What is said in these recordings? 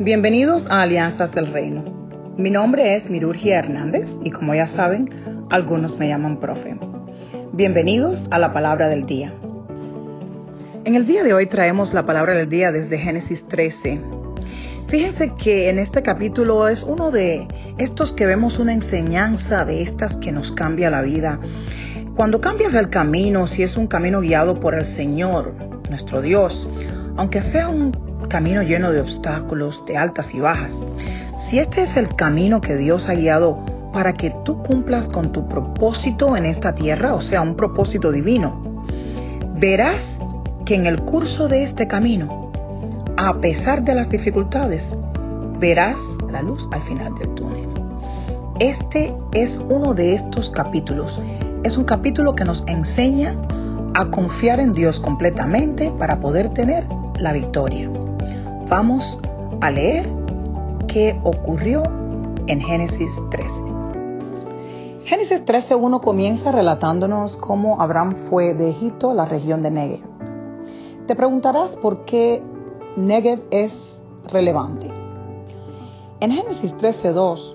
Bienvenidos a Alianzas del Reino. Mi nombre es Mirurgia Hernández y como ya saben, algunos me llaman profe. Bienvenidos a la palabra del día. En el día de hoy traemos la palabra del día desde Génesis 13. Fíjense que en este capítulo es uno de estos que vemos una enseñanza de estas que nos cambia la vida. Cuando cambias el camino, si es un camino guiado por el Señor, nuestro Dios, aunque sea un camino lleno de obstáculos, de altas y bajas. Si este es el camino que Dios ha guiado para que tú cumplas con tu propósito en esta tierra, o sea, un propósito divino, verás que en el curso de este camino, a pesar de las dificultades, verás la luz al final del túnel. Este es uno de estos capítulos. Es un capítulo que nos enseña a confiar en Dios completamente para poder tener la victoria. Vamos a leer qué ocurrió en Génesis 13. Génesis 13.1 comienza relatándonos cómo Abraham fue de Egipto a la región de Negev. Te preguntarás por qué Negev es relevante. En Génesis 13.2,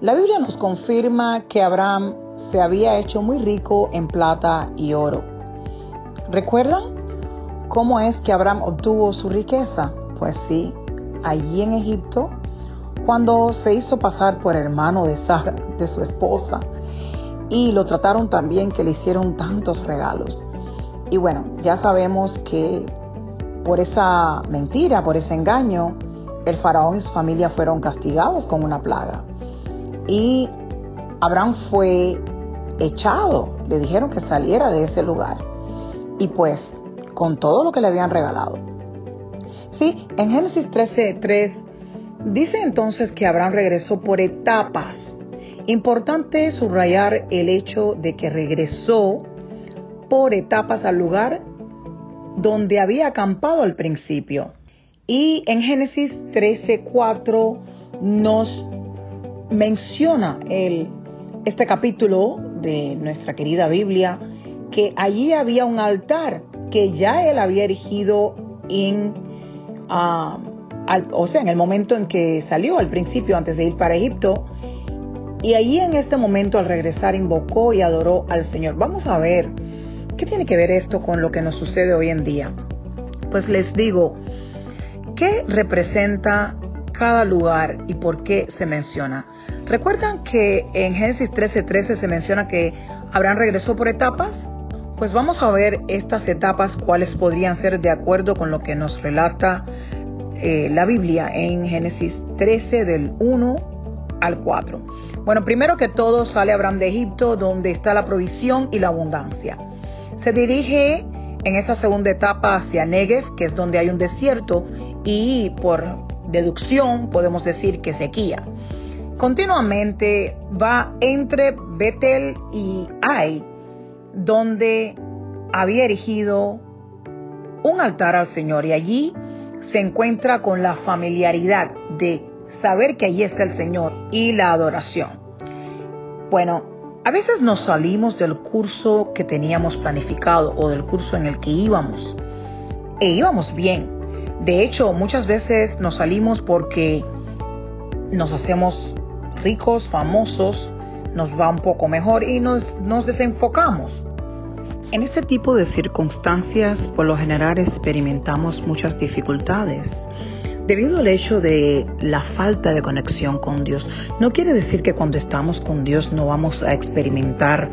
la Biblia nos confirma que Abraham se había hecho muy rico en plata y oro. ¿Recuerdan cómo es que Abraham obtuvo su riqueza? Pues sí, allí en Egipto, cuando se hizo pasar por hermano de Sara, de su esposa, y lo trataron tan bien que le hicieron tantos regalos. Y bueno, ya sabemos que por esa mentira, por ese engaño, el faraón y su familia fueron castigados con una plaga. Y Abraham fue echado, le dijeron que saliera de ese lugar. Y pues, con todo lo que le habían regalado. Sí, en Génesis 13:3 dice entonces que Abraham regresó por etapas. Importante subrayar el hecho de que regresó por etapas al lugar donde había acampado al principio. Y en Génesis 13:4 nos menciona el, este capítulo de nuestra querida Biblia que allí había un altar que ya él había erigido en o sea, en el momento en que salió al principio, antes de ir para Egipto, y allí en este momento al regresar invocó y adoró al Señor. Vamos a ver, ¿qué tiene que ver esto con lo que nos sucede hoy en día? Pues les digo, ¿qué representa cada lugar y por qué se menciona? ¿Recuerdan que en Génesis 13:13 se menciona que Abraham regresó por etapas? Pues vamos a ver estas etapas, cuáles podrían ser de acuerdo con lo que nos relata eh, la Biblia en Génesis 13 del 1 al 4. Bueno, primero que todo sale Abraham de Egipto, donde está la provisión y la abundancia. Se dirige en esta segunda etapa hacia Negev, que es donde hay un desierto, y por deducción podemos decir que sequía. Continuamente va entre Betel y Ai, donde había erigido un altar al Señor y allí se encuentra con la familiaridad de saber que allí está el Señor y la adoración. Bueno, a veces nos salimos del curso que teníamos planificado o del curso en el que íbamos e íbamos bien. De hecho, muchas veces nos salimos porque nos hacemos ricos, famosos, nos va un poco mejor y nos, nos desenfocamos. En este tipo de circunstancias, por lo general experimentamos muchas dificultades. Debido al hecho de la falta de conexión con Dios, no quiere decir que cuando estamos con Dios no vamos a experimentar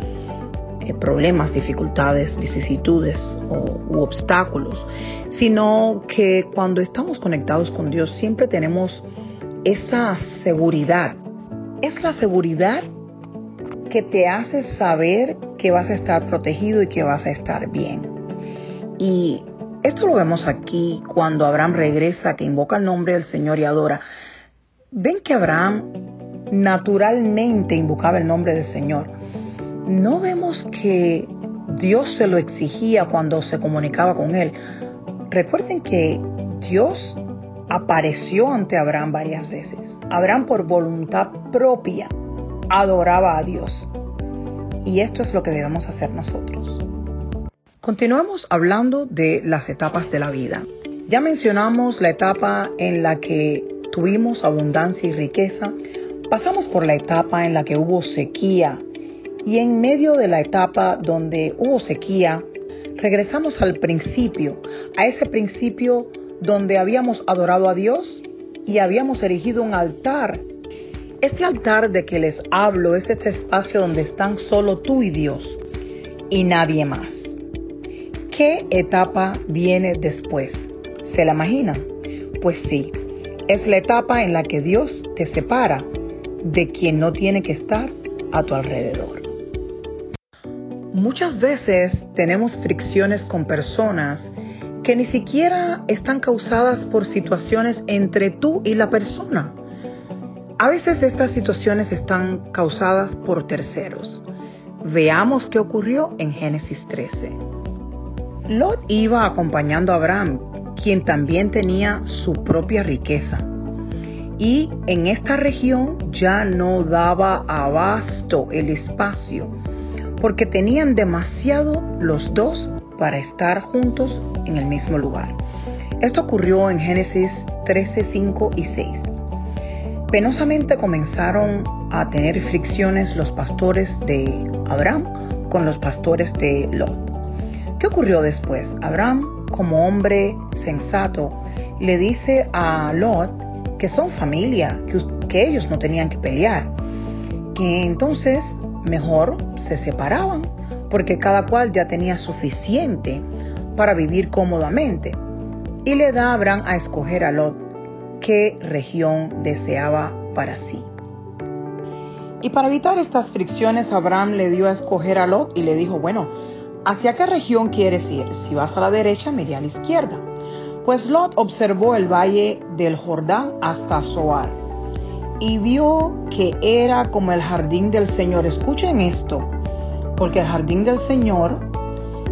eh, problemas, dificultades, vicisitudes u obstáculos, sino que cuando estamos conectados con Dios siempre tenemos esa seguridad. Es la seguridad que te hace saber que vas a estar protegido y que vas a estar bien. Y esto lo vemos aquí cuando Abraham regresa, que invoca el nombre del Señor y adora. Ven que Abraham naturalmente invocaba el nombre del Señor. No vemos que Dios se lo exigía cuando se comunicaba con él. Recuerden que Dios apareció ante Abraham varias veces. Abraham por voluntad propia adoraba a Dios. Y esto es lo que debemos hacer nosotros. Continuamos hablando de las etapas de la vida. Ya mencionamos la etapa en la que tuvimos abundancia y riqueza, pasamos por la etapa en la que hubo sequía y en medio de la etapa donde hubo sequía, regresamos al principio, a ese principio donde habíamos adorado a Dios y habíamos erigido un altar. Este altar de que les hablo es este espacio donde están solo tú y Dios y nadie más. ¿Qué etapa viene después? ¿Se la imagina? Pues sí, es la etapa en la que Dios te separa de quien no tiene que estar a tu alrededor. Muchas veces tenemos fricciones con personas que ni siquiera están causadas por situaciones entre tú y la persona. A veces estas situaciones están causadas por terceros. Veamos qué ocurrió en Génesis 13. Lot iba acompañando a Abraham, quien también tenía su propia riqueza. Y en esta región ya no daba abasto el espacio, porque tenían demasiado los dos para estar juntos en el mismo lugar. Esto ocurrió en Génesis 13, 5 y 6. Penosamente comenzaron a tener fricciones los pastores de Abraham con los pastores de Lot. ¿Qué ocurrió después? Abraham, como hombre sensato, le dice a Lot que son familia, que, ellos no tenían que pelear, que entonces mejor se separaban, porque cada cual ya tenía suficiente para vivir cómodamente. Y le da a Abraham a escoger a Lot qué región deseaba para sí. Y para evitar estas fricciones, Abraham le dio a escoger a Lot y le dijo, bueno, ¿hacia qué región quieres ir? Si vas a la derecha, mire a la izquierda. Pues Lot observó el valle del Jordán hasta Zoar y vio que era como el jardín del Señor. Escuchen esto, porque el jardín del Señor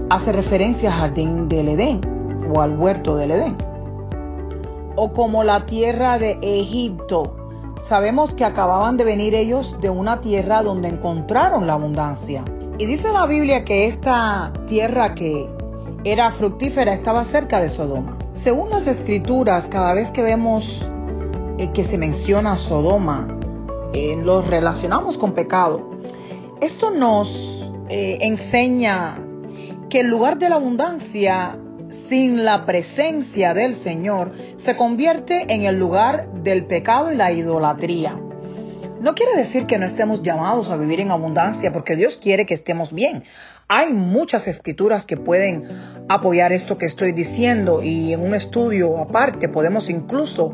hace referencia al jardín del Edén o al huerto del Edén. O como la tierra de Egipto, Sabemos que acababan de venir ellos de una tierra donde encontraron la abundancia. Y dice la Biblia que esta tierra que era fructífera estaba cerca de Sodoma. Según las escrituras, cada vez que vemos eh, que se menciona Sodoma, eh, lo relacionamos con pecado. Esto nos eh, enseña que el lugar de la abundancia sin la presencia del Señor se convierte en el lugar del pecado y la idolatría. No quiere decir que no estemos llamados a vivir en abundancia, porque Dios quiere que estemos bien. Hay muchas escrituras que pueden apoyar esto que estoy diciendo y en un estudio aparte podemos incluso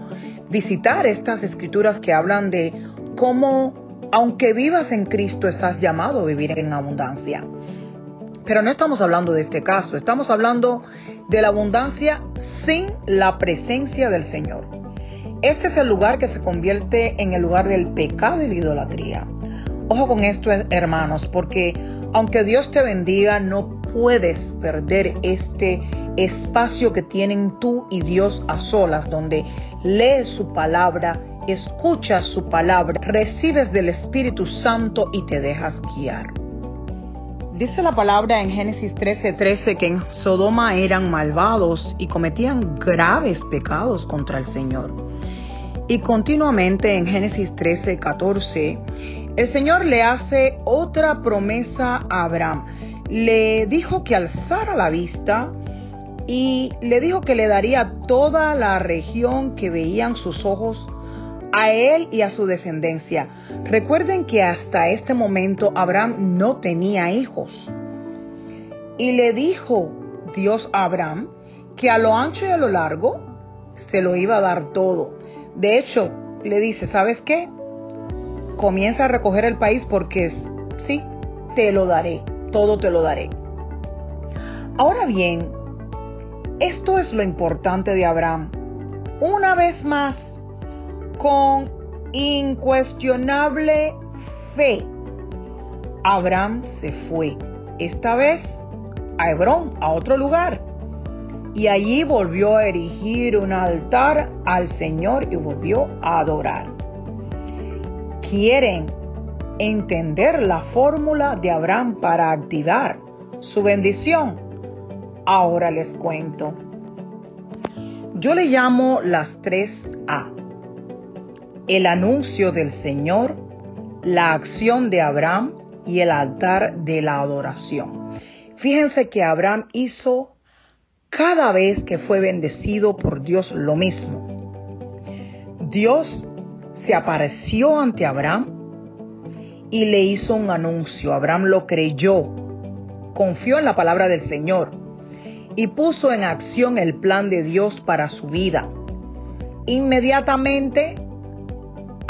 visitar estas escrituras que hablan de cómo, aunque vivas en Cristo, estás llamado a vivir en abundancia. Pero no estamos hablando de este caso, estamos hablando de la abundancia sin la presencia del Señor. Este es el lugar que se convierte en el lugar del pecado y la idolatría. Ojo con esto, hermanos, porque aunque Dios te bendiga, no puedes perder este espacio que tienen tú y Dios a solas, donde lees su palabra, escuchas su palabra, recibes del Espíritu Santo y te dejas guiar. Dice la palabra en Génesis 13:13 que en Sodoma eran malvados y cometían graves pecados contra el Señor. Y continuamente en Génesis 13:14 el Señor le hace otra promesa a Abraham. Le dijo que alzara la vista y le dijo que le daría toda la región que veían sus ojos a él y a su descendencia. Recuerden que hasta este momento Abraham no tenía hijos. Y le dijo Dios a Abraham que a lo ancho y a lo largo se lo iba a dar todo. De hecho, le dice, ¿sabes qué? Comienza a recoger el país porque sí, te lo daré, todo te lo daré. Ahora bien, esto es lo importante de Abraham. Una vez más, con incuestionable fe, Abraham se fue, esta vez a Hebrón, a otro lugar, y allí volvió a erigir un altar al Señor y volvió a adorar. ¿Quieren entender la fórmula de Abraham para activar su bendición? Ahora les cuento. Yo le llamo las tres A. el anuncio del Señor, la acción de Abraham y el altar de la adoración. Fíjense que Abraham hizo cada vez que fue bendecido por Dios lo mismo. Dios se apareció ante Abraham y le hizo un anuncio. Abraham lo creyó, confió en la palabra del Señor y puso en acción el plan de Dios para su vida. Inmediatamente,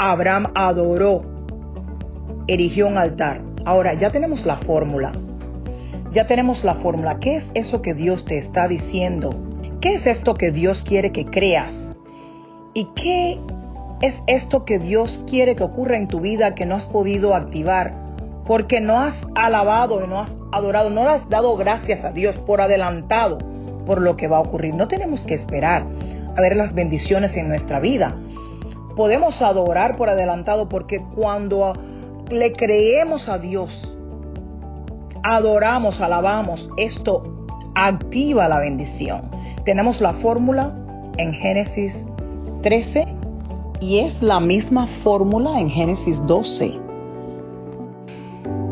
Abraham adoró, erigió un altar. Ahora, ya tenemos la fórmula. Ya tenemos la fórmula. ¿Qué es eso que Dios te está diciendo? ¿Qué es esto que Dios quiere que creas? ¿Y qué es esto que Dios quiere que ocurra en tu vida que no has podido activar porque no has alabado y no has adorado, no has dado gracias a Dios por adelantado por lo que va a ocurrir. No tenemos que esperar a ver las bendiciones en nuestra vida. Podemos adorar por adelantado porque cuando le creemos a Dios, adoramos, alabamos, esto activa la bendición. Tenemos la fórmula en Génesis 13 y es la misma fórmula en Génesis 12.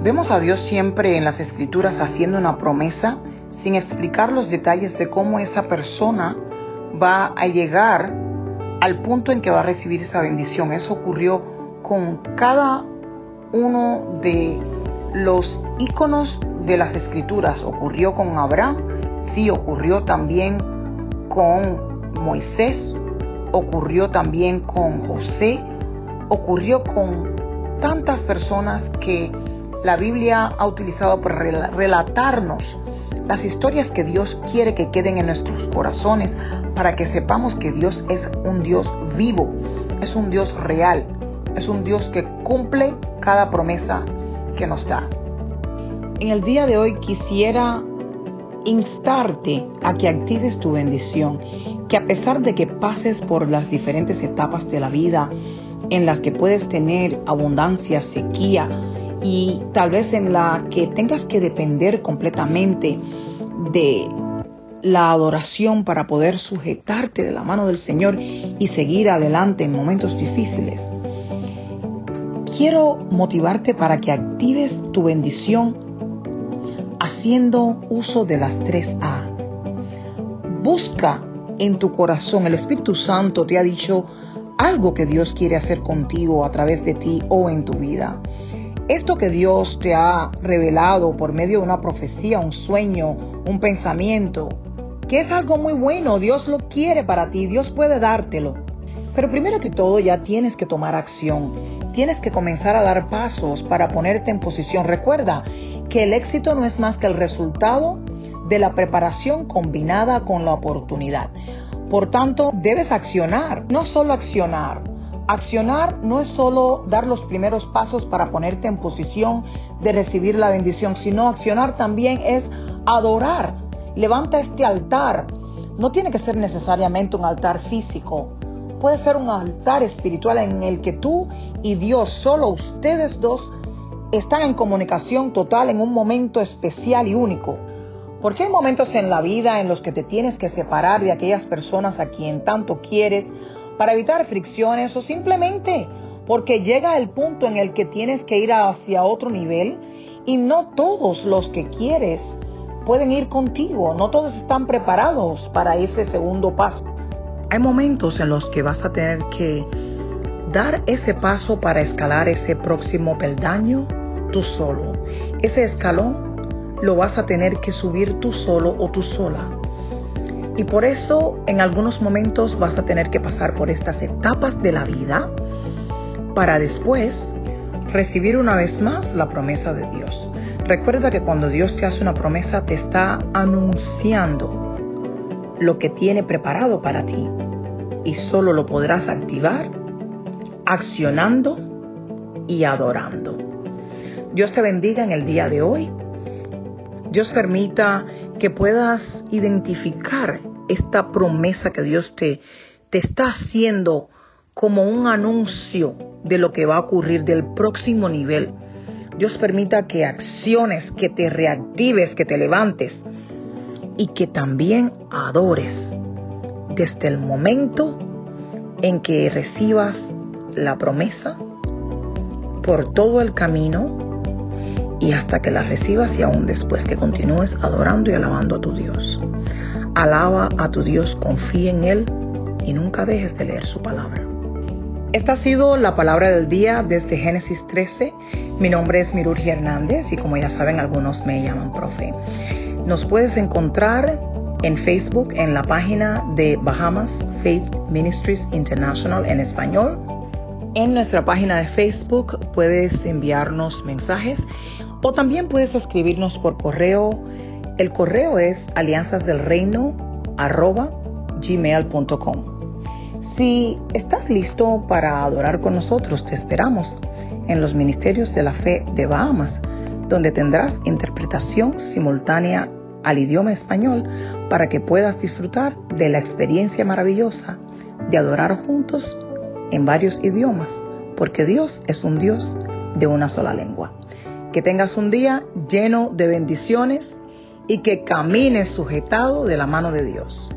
Vemos a Dios siempre en las escrituras haciendo una promesa sin explicar los detalles de cómo esa persona va a llegar al punto en que va a recibir esa bendición. Eso ocurrió con cada uno de los íconos de las escrituras. Ocurrió con Abraham, sí, ocurrió también con Moisés, ocurrió también con José, ocurrió con tantas personas que la Biblia ha utilizado para relatarnos las historias que Dios quiere que queden en nuestros corazones para que sepamos que Dios es un Dios vivo, es un Dios real, es un Dios que cumple cada promesa que nos da. En el día de hoy quisiera instarte a que actives tu bendición que a pesar de que pases por las diferentes etapas de la vida en las que puedes tener abundancia, sequía y tal vez en la que tengas que depender completamente de la adoración para poder sujetarte de la mano del Señor y seguir adelante en momentos difíciles. Quiero motivarte para que actives tu bendición haciendo uso de las tres A. Busca en tu corazón, el Espíritu Santo te ha dicho algo que Dios quiere hacer contigo a través de ti o en tu vida. Esto que Dios te ha revelado por medio de una profecía, un sueño, un pensamiento, que es algo muy bueno, Dios lo quiere para ti, Dios puede dártelo. Pero primero que todo ya tienes que tomar acción, tienes que comenzar a dar pasos para ponerte en posición. Recuerda que el éxito no es más que el resultado de la preparación combinada con la oportunidad. Por tanto, debes accionar, no solo accionar. Accionar no es solo dar los primeros pasos para ponerte en posición de recibir la bendición, sino accionar también es adorar. Levanta este altar. No tiene que ser necesariamente un altar físico. Puede ser un altar espiritual en el que tú y Dios, solo ustedes dos, están en comunicación total en un momento especial y único. Porque hay momentos en la vida en los que te tienes que separar de aquellas personas a quien tanto quieres para evitar fricciones o simplemente porque llega el punto en el que tienes que ir hacia otro nivel y no todos los que quieres pueden ir contigo, no todos están preparados para ese segundo paso. Hay momentos en los que vas a tener que dar ese paso para escalar ese próximo peldaño tú solo. Ese escalón lo vas a tener que subir tú solo o tú sola. Y por eso en algunos momentos vas a tener que pasar por estas etapas de la vida para después recibir una vez más la promesa de Dios. Recuerda que cuando Dios te hace una promesa te está anunciando lo que tiene preparado para ti y solo lo podrás activar accionando y adorando. Dios te bendiga en el día de hoy Dios permita que puedas identificar esta promesa que Dios te, te está haciendo como un anuncio de lo que va a ocurrir del próximo nivel. Dios permita que acciones, que te reactives, que te levantes y que también adores desde el momento en que recibas la promesa por todo el camino y hasta que la recibas y aún después que continúes adorando y alabando a tu Dios. Alaba a tu Dios, confía en Él y nunca dejes de leer su palabra. Esta ha sido la palabra del día desde Génesis 13. Mi nombre es Mirurgi Hernández y como ya saben algunos me llaman profe. Nos puedes encontrar en Facebook en la página de Bahamas Faith Ministries International en español. En nuestra página de Facebook puedes enviarnos mensajes o también puedes escribirnos por correo. El correo es alianzasdelreino@gmail.com. Si estás listo para adorar con nosotros, te esperamos en los Ministerios de la Fe de Bahamas, donde tendrás interpretación simultánea al idioma español para que puedas disfrutar de la experiencia maravillosa de adorar juntos en varios idiomas, porque Dios es un Dios de una sola lengua. Que tengas un día lleno de bendiciones y que camines sujetado de la mano de Dios.